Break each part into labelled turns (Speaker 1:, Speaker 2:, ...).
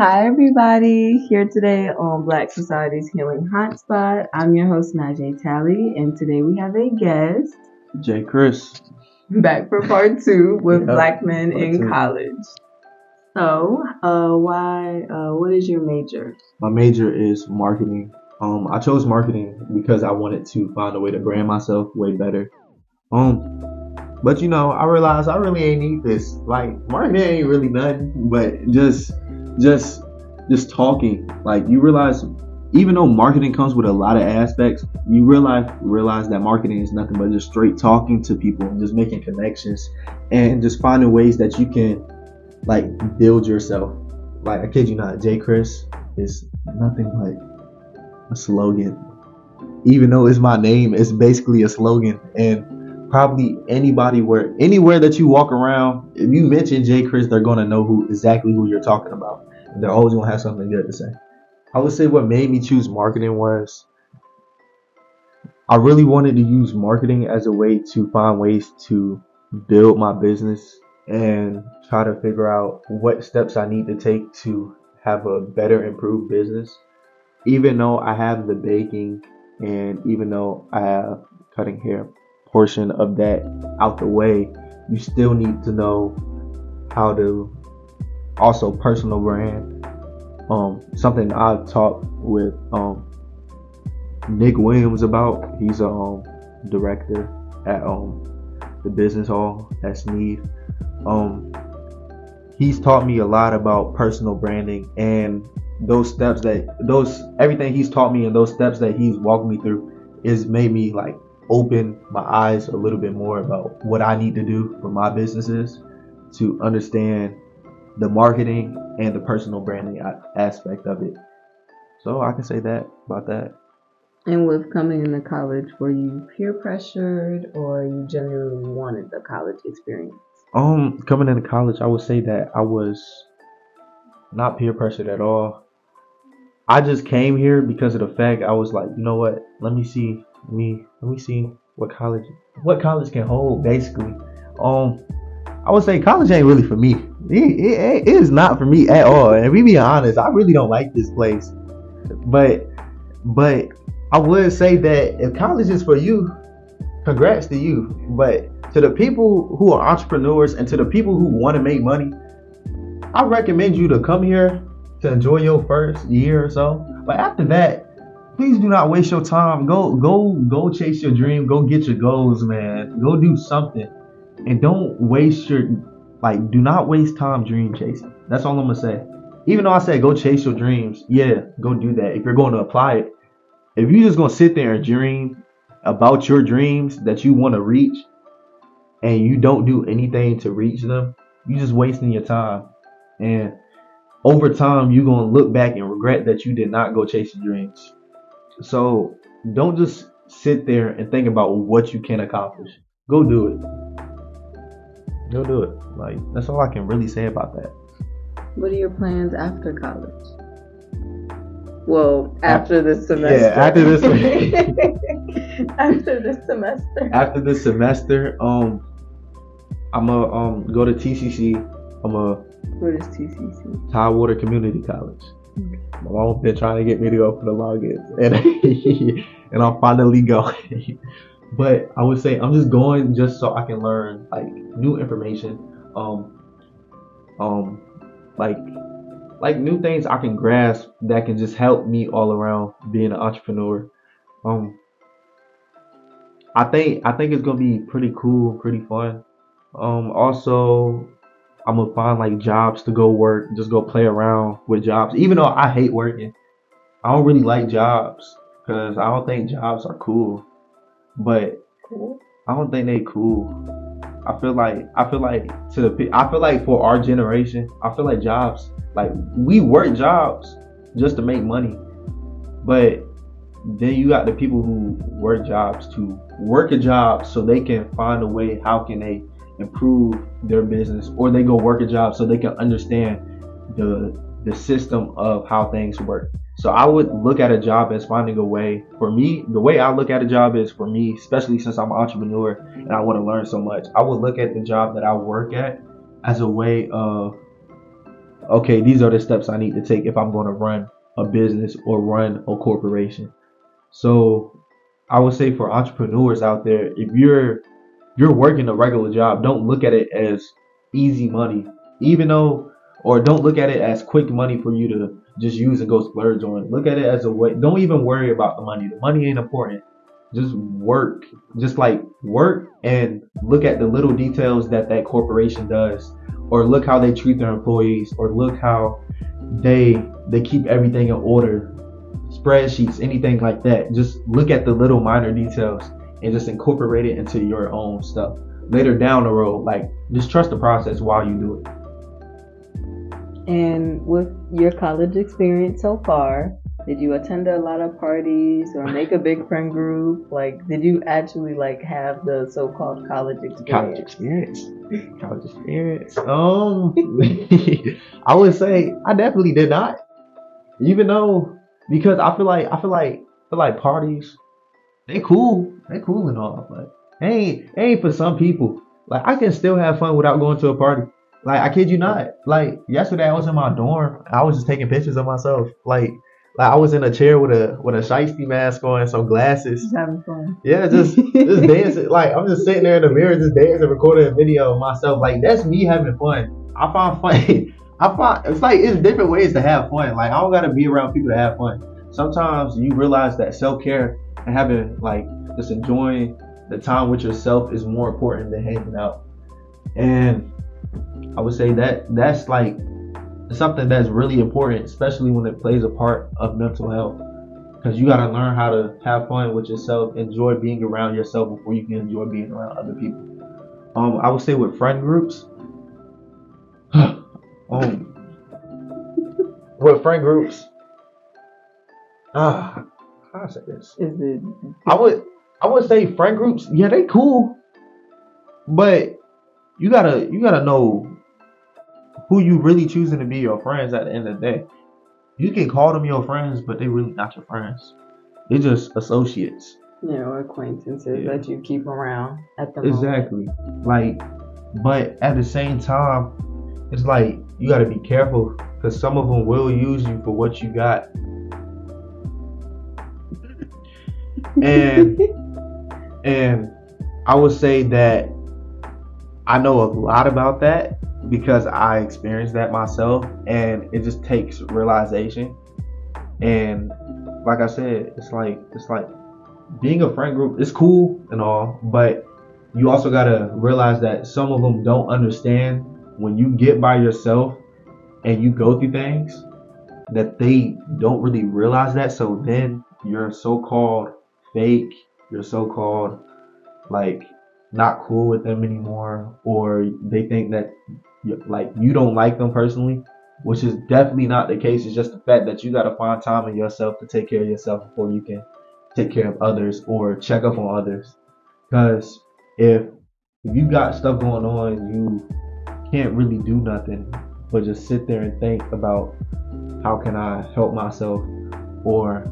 Speaker 1: Hi, everybody. Here today on Black Society's Healing Hotspot. I'm your host, Najee Tally, and today we have a guest.
Speaker 2: Jay Chris.
Speaker 1: Back for part two with
Speaker 2: Yeah,
Speaker 1: Black Men in
Speaker 2: two.
Speaker 1: College. So, uh, why, uh, what is your major?
Speaker 2: My major is marketing. Um, I chose marketing because I wanted to find a way to brand myself way better. Um, but you know, I realized I really ain't need this. Like, marketing ain't really nothing, but just, just, just talking. Like, you realize, even though marketing comes with a lot of aspects, you realize realize that marketing is nothing but just straight talking to people and just making connections and just finding ways that you can, like, build yourself. Like, I kid you not, J. Chris is nothing like a slogan. Even though it's my name, it's basically a slogan. And probably anybody where anywhere that you walk around, if you mention J. Chris, they're gonna know who exactly who you're talking about. They're always gonna have something good to say. I would say what made me choose marketing was I really wanted to use marketing as a way to find ways to build my business and try to figure out what steps I need to take to have a better improved business. Even though I have the baking and even though I have cutting hair portion of that out the way, you still need to know how to also personal brand. Um, something I talked with um Nick Williams about. He's a um, director at um the business hall at Sneed. Um, he's taught me a lot about personal branding and those steps that those everything he's taught me and those steps that he's walked me through is made me like open my eyes a little bit more about what I need to do for my businesses to understand the marketing and the personal branding aspect of it. So I can say that about that.
Speaker 1: And with coming into college, were you peer pressured or you genuinely wanted the college experience?
Speaker 2: Um, coming into college, I would say that I was not peer pressured at all. I just came here because of the fact I was like, you know what? Let me see, let me let me see what college, what college can hold. Basically, um, I would say college ain't really for me. It, it, it is not for me at all. And we be honest, I really don't like this place. But, but I would say that if college is for you, congrats to you. But to the people who are entrepreneurs and to the people who want to make money, I recommend you to come here to enjoy your first year or so. But after that, please do not waste your time. Go go go chase your dream. Go get your goals, man. Go do something. And don't waste your like do not waste time dream chasing. That's all I'm gonna say. Even though I said go chase your dreams, yeah, go do that. If you're going to apply it. If you're just gonna sit there and dream about your dreams that you want to reach and you don't do anything to reach them, you're just wasting your time. And over time, you're to look back and regret that you did not go chase your dreams. So don't just sit there and think about what you can accomplish. Go do it. Go do it. Like, that's all I can really say about that.
Speaker 1: What are your plans after college? Well, after this semester.
Speaker 2: Yeah, after this-
Speaker 1: after this semester.
Speaker 2: After this semester, um, I'm going to um, go to TCC. I'm to
Speaker 1: What is TCC?
Speaker 2: Tidewater Community College. My mom's been trying to get me to go for the longest, and and I'm finally going. But I would say I'm just going just so I can learn like new information, um, um, like like new things I can grasp that can just help me all around being an entrepreneur. Um, I think I think it's gonna be pretty cool, pretty fun. Um, also I'm gonna find like jobs to go work, just go play around with jobs. Even though I hate working, I don't really like jobs because I don't think jobs are cool. But
Speaker 1: Cool.
Speaker 2: I don't think they cool. I feel like I feel like to the I feel like for our generation, I feel like jobs like we work jobs just to make money, but then you got the people who work jobs to work a job so they can find a way how can they improve their business or they go work a job so they can understand the the system of how things work. So I would look at a job as finding a way. For me, the way I look at a job is for me, especially since I'm an entrepreneur and I want to learn so much. I would look at the job that I work at as a way of okay, these are the steps I need to take if I'm going to run a business or run a corporation. So I would say for entrepreneurs out there, if you're you're working a regular job, don't look at it as easy money. Even though or don't look at it as quick money for you to just use and go splurge on. Look at it as a way. Don't even worry about the money. The money ain't important. Just work. Just like work and look at the little details that that corporation does, or look how they treat their employees, or look how they they keep everything in order. Spreadsheets, anything like that. Just look at the little minor details and just incorporate it into your own stuff. Later down the road, like just trust the process while you do it.
Speaker 1: And with your college experience so far, did you attend a lot of parties or make a big friend group? Like, did you actually like have the so-called college experience?
Speaker 2: College experience. College experience. Um, I would say I definitely did not. Even though, because I feel like I feel like I feel like parties, they cool, they cool and all, but they ain't they ain't for some people. Like I can still have fun without going to a party. Like I kid you not. Like yesterday I was in my dorm. I was just taking pictures of myself. Like like I was in a chair with a with a shiesty mask on and some glasses.
Speaker 1: Just having fun.
Speaker 2: Yeah, just just dancing. Like I'm just sitting there in the mirror, just dancing, recording a video of myself. Like that's me having fun. I find fun. I find it's like it's different ways to have fun. Like I don't gotta be around people to have fun. Sometimes you realize that self care and having like just enjoying the time with yourself is more important than hanging out. And I would say that that's like something that's really important, especially when it plays a part of mental health. Because you got to learn how to have fun with yourself, enjoy being around yourself before you can enjoy being around other people. Um, I would say with friend groups, um, with friend groups, ah, how I say this?
Speaker 1: Is it?
Speaker 2: I would, I would say friend groups, yeah, they cool, but you gotta, you gotta know who you really choosing to be your friends at the end of the day. You can call them your friends, but they really not your friends. They're just associates.
Speaker 1: You know, acquaintances
Speaker 2: Yeah.
Speaker 1: that you keep around at the moment.
Speaker 2: Exactly. Like, but at the same time, it's like you got to be careful because some of them will use you for what you got. And and I would say that I know a lot about that because I experienced that myself, and it just takes realization. And like I said, it's like it's like being a friend group is cool and all, but you also gotta realize that some of them don't understand when you get by yourself and you go through things that they don't really realize that. So then you're so-called fake, you're so-called like not cool with them anymore, or they think that like you don't like them personally, which is definitely not the case. It's just the fact that you gotta find time in yourself to take care of yourself before you can take care of others or check up on others. Because if if you got stuff going on, you can't really do nothing but just sit there and think about how can I help myself or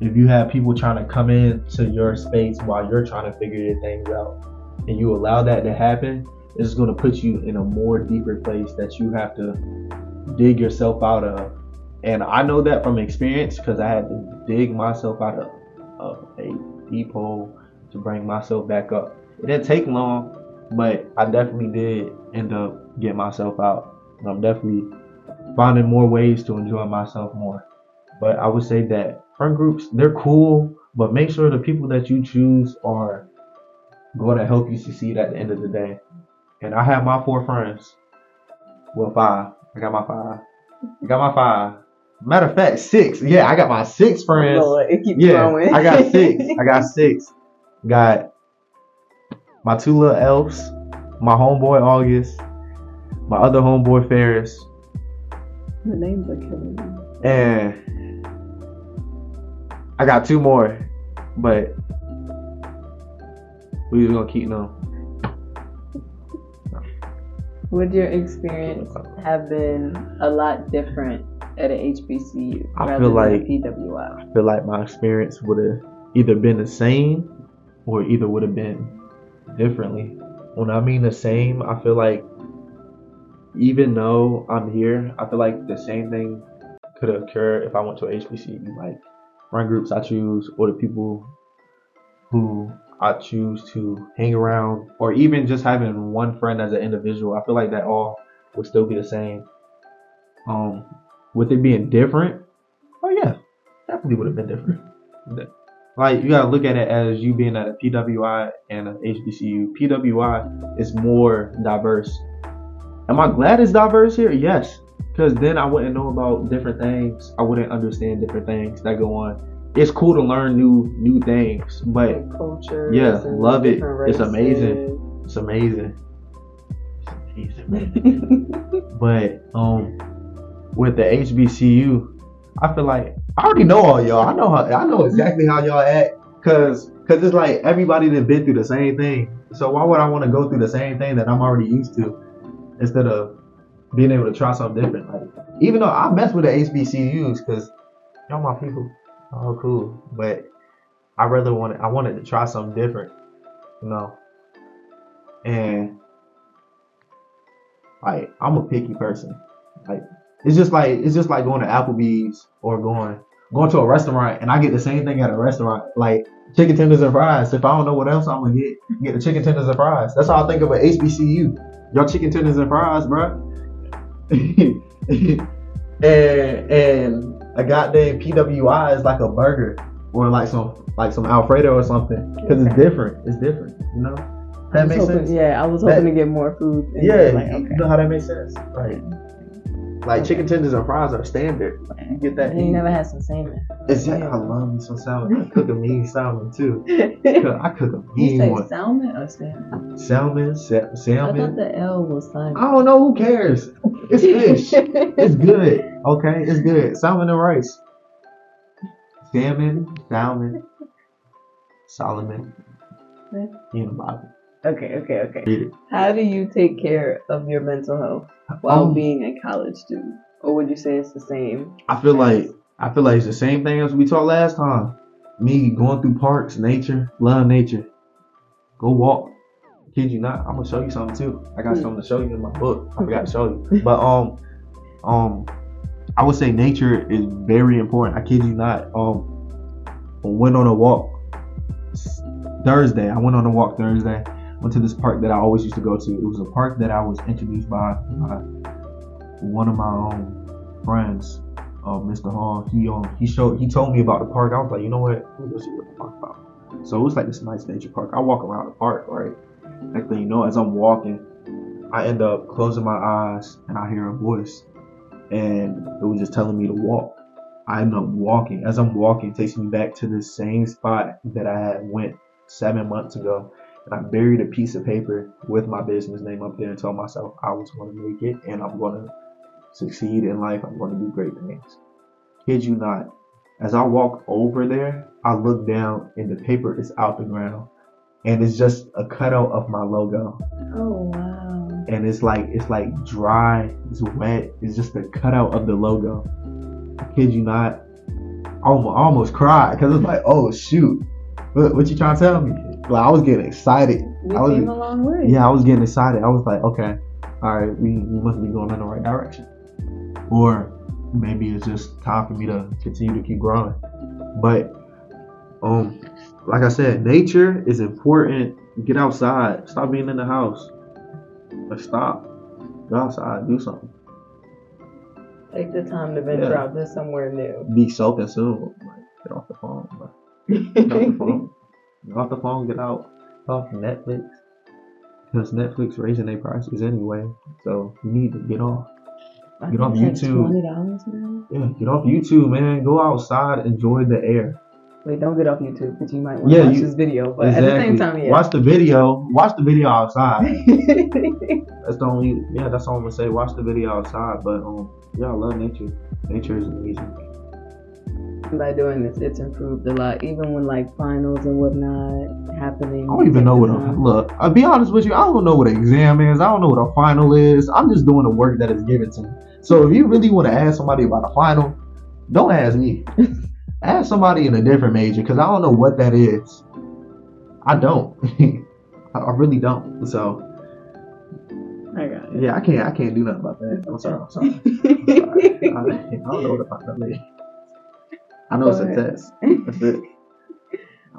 Speaker 2: if you have people trying to come into your space while you're trying to figure your things out and you allow that to happen, it's going to put you in a more deeper place that you have to dig yourself out of. And I know that from experience because I had to dig myself out of, of a deep hole to bring myself back up. It didn't take long, but I definitely did end up getting myself out. And I'm definitely finding more ways to enjoy myself more. But I would say that friend groups, they're cool, but make sure the people that you choose are going to help you succeed at the end of the day. And I have my four friends. Well, five. I got my five. I got my five. Matter of fact, six. Yeah, I got my six friends.
Speaker 1: Lord, it keeps
Speaker 2: Yeah,
Speaker 1: growing.
Speaker 2: I got six. I got six. Got my two little elves, my homeboy August, my other homeboy Ferris,
Speaker 1: the names are killing me.
Speaker 2: and I got two more, but we just gonna keep them.
Speaker 1: Would your experience have been a lot different at an HBCU
Speaker 2: I
Speaker 1: rather
Speaker 2: feel
Speaker 1: than
Speaker 2: like-
Speaker 1: a PWI?
Speaker 2: I feel like my experience would have either been the same or either would have been differently. When I mean the same, I feel like even though I'm here, I feel like the same thing could occur if I went to a HBCU. Like friend groups I choose, or the people who I choose to hang around, or even just having one friend as an individual. I feel like that all would still be the same. Um, with it being different, oh yeah, definitely would have been different. Like you gotta look at it as you being at a PWI and a HBCU. PWI is more diverse. Am I glad it's diverse here? Yes, because then I wouldn't know about different things. I wouldn't understand different things that go on. It's cool to learn new new things, but
Speaker 1: Like culture.
Speaker 2: yeah, love it. It's amazing. It's amazing. It's amazing. But um, with the HBCU, I feel like I already know all y'all. I know how I know exactly how y'all act, cause cause it's like everybody that been through the same thing. So why would I want to go through the same thing that I'm already used to, instead of being able to try something different? Like even though I mess with the HBCUs, cause y'all my people, oh cool. But I rather wanted I wanted to try something different, you know. And like I'm a picky person. Like it's just like it's just like going to Applebee's or going going to a restaurant and I get the same thing at a restaurant, like chicken tenders and fries. If I don't know what else I'm gonna get, get the chicken tenders and fries. That's how I think of an HBCU. Y'all chicken tenders and fries, bro. and and a goddamn PWI is like a burger or like some like some Alfredo or something because it's different. It's different, you know. That makes
Speaker 1: hoping-
Speaker 2: sense.
Speaker 1: Yeah, I was
Speaker 2: That-
Speaker 1: hoping to get more food.
Speaker 2: Yeah,
Speaker 1: like,
Speaker 2: you
Speaker 1: okay.
Speaker 2: know how that makes sense. Like, like chicken tenders and fries are standard. You get that.
Speaker 1: You never had some salmon.
Speaker 2: Exactly. I love me some salmon. I cook a mean salmon too. I cook a
Speaker 1: you
Speaker 2: mean
Speaker 1: say
Speaker 2: one.
Speaker 1: salmon or salmon?
Speaker 2: Salmon, sa-
Speaker 1: I thought the L was silent.
Speaker 2: I don't know. Who cares? It's fish. it's good. Okay, it's good. Salmon and rice. Salmon, salmon, Solomon. In the Bible.
Speaker 1: Okay, okay, okay. How do you take care of your mental health while
Speaker 2: Um,
Speaker 1: being a college student? Or would you say it's the same?
Speaker 2: I feel like I feel like it's the same thing as we talked last time. Me going through parks, nature, love nature. Go walk. Kid you not, I'm gonna show you something too. I got something to show you in my book. I forgot to show you. But um um I would say nature is very important. I kid you not. Um I went on a walk Thursday. I went on a walk Thursday. Went to this park that I always used to go to. It was a park that I was introduced by, by one of my um, friends uh, Mr. Hall, he um he showed he told me about the park. I was like, you know what? Let me go see what the park about. So it was like this nice nature park. I walk around the park, right? Next thing you know, as I'm walking, I end up closing my eyes and I hear a voice, and it was just telling me to walk. I end up walking. As I'm walking, it takes me back to the same spot that I had went seven months ago. And I buried a piece of paper with my business name up there and told myself I was going to make it and I'm going to succeed in life. I'm going to do great things. Kid you not. As I walk over there, I look down and the paper is out the ground. And it's just a cutout of my logo.
Speaker 1: Oh wow.
Speaker 2: And it's like it's like dry, it's wet, it's just a cutout of the logo. I kid you not. I almost, cried because it's like, oh shoot. What, what you trying to tell me? Like I was getting excited.
Speaker 1: You
Speaker 2: I was-
Speaker 1: came a long way.
Speaker 2: Yeah, I was getting excited. I was like, okay, all right, we, we must be going in the right direction. Or maybe it's just time for me to continue to keep growing. But um, like I said, nature is important. Get outside. Stop being in the house. Stop. Go outside. Do something.
Speaker 1: Take the time to venture
Speaker 2: Yeah.
Speaker 1: out to somewhere new.
Speaker 2: Be so consumed. Like, get off the phone. Like, get off the phone. Get off the phone. Get out. Off Netflix. Because Netflix raising their prices anyway. So you need to get off.
Speaker 1: I
Speaker 2: Get off YouTube.
Speaker 1: Twenty dollars now.
Speaker 2: Yeah, get off YouTube, man. Go outside, enjoy the air.
Speaker 1: Wait, don't get off YouTube because you might want to
Speaker 2: Yeah,
Speaker 1: watch
Speaker 2: you-
Speaker 1: this video. But at the same time, yeah.
Speaker 2: Watch the video. Watch the video outside. That's the only. Yeah, that's all I'm gonna say. Watch the video outside. But um, yeah, I love nature. Nature is amazing.
Speaker 1: By doing this, it's improved a lot. Even when like finals and whatnot happening.
Speaker 2: I don't even know what a look. I'll be honest with you. I don't know what an exam is. I don't know what a final is. I'm just doing the work that is given to me. So if you really want to ask somebody about a final, don't ask me. ask somebody in a different major because I don't know what that is. I don't. I really don't. So
Speaker 1: I got
Speaker 2: Yeah, I can't. I can't do nothing about that. I'm sorry. I'm sorry. I'm sorry. I, I don't know what about that lady. I know it's a test. That's it.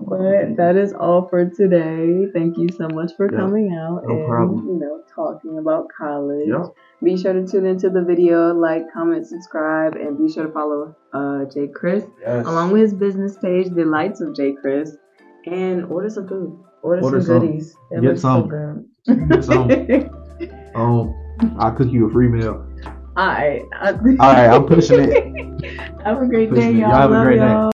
Speaker 1: But that is all for today. Thank you so much for
Speaker 2: Yeah,
Speaker 1: coming out
Speaker 2: no
Speaker 1: and
Speaker 2: problem.
Speaker 1: you know talking about college.
Speaker 2: Yep.
Speaker 1: Be sure to tune into the video, like, comment, subscribe, and be sure to follow uh, Jay Chris
Speaker 2: Yes.
Speaker 1: along with his business page, Delights of Jay Chris, and order some food. Order,
Speaker 2: Order
Speaker 1: some
Speaker 2: some.
Speaker 1: goodies.
Speaker 2: Get some.
Speaker 1: So.
Speaker 2: Get some. Um, I'll cook you a free meal.
Speaker 1: All right.
Speaker 2: All right, I'm pushing it.
Speaker 1: Have a great
Speaker 2: Pushing
Speaker 1: day, y'all.
Speaker 2: Y'all have a great day.
Speaker 1: y'all.